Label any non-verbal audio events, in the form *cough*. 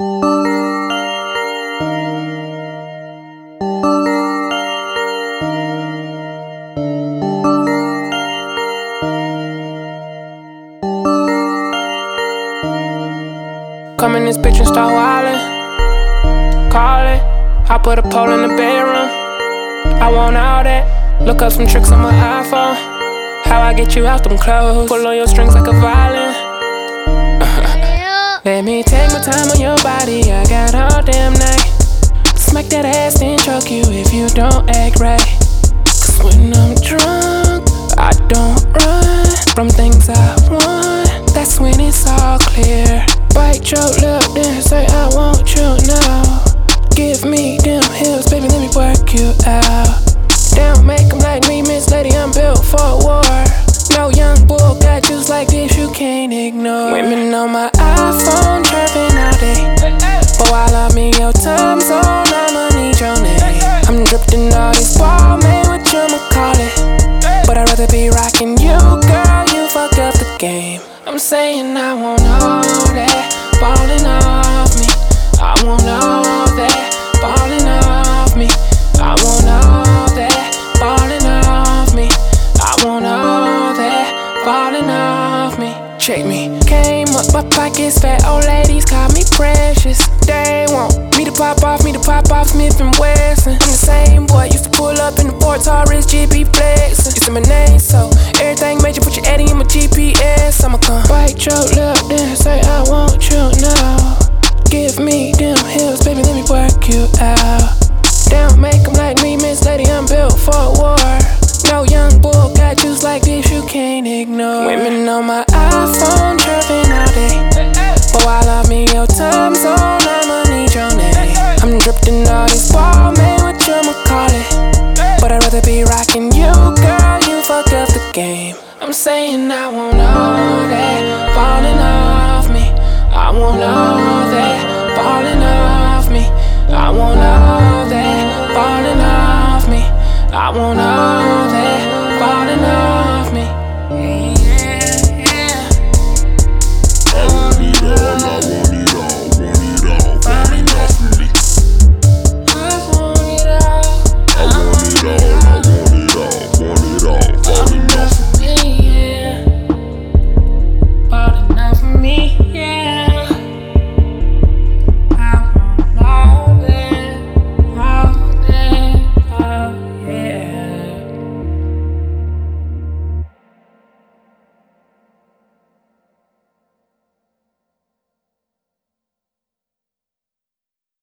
Come in this bitch and start wildin'. Call it. I put a pole in the bedroom. I want all that. Look up some tricks on my iPhone. How I get you out them clothes. Pull on your strings like a violin. *laughs* Let me take time on your body. I got all damn night. Smack that ass and choke you if you don't act right. Cause when I'm drunk, I don't run from things I want. That's when it's all clear. Bite your lip, then say I want you now. Give me them hips, baby, let me work you out. Don't make them like me, Miss Lady, I'm built for war. No young bull got juice like this, you can't ignore. Women on my rather be rocking you, girl, you fuck up the game. I'm saying I want all that, falling off me. I want all that, falling off me. I want all that, falling off me. I want all that, falling off me. Check me. Came up, my pockets fat, old ladies call me precious. They want me to pop off, me to pop off Smith and Wesson. I'm the same boy, used to pull up in the Port Taurus, GB flexin'. You say my name, so everything major, put your Eddie in my GPS. I'ma come bite your lip, then say I want you now. Give me them hips, baby, let me work you out. Don't make them like me, Miss Lady, I'm built for war. No young bull got juice like this, you can't ignore. Women on my iPhone, chirping all day. Oh, but while I'm in your time zone, I'ma need your name. I'm dripped all this ball, man, what you call it? But I'd rather be rocking saying I want all that, falling off me. I want all that, falling off me. I want all that, falling off me. I want all that.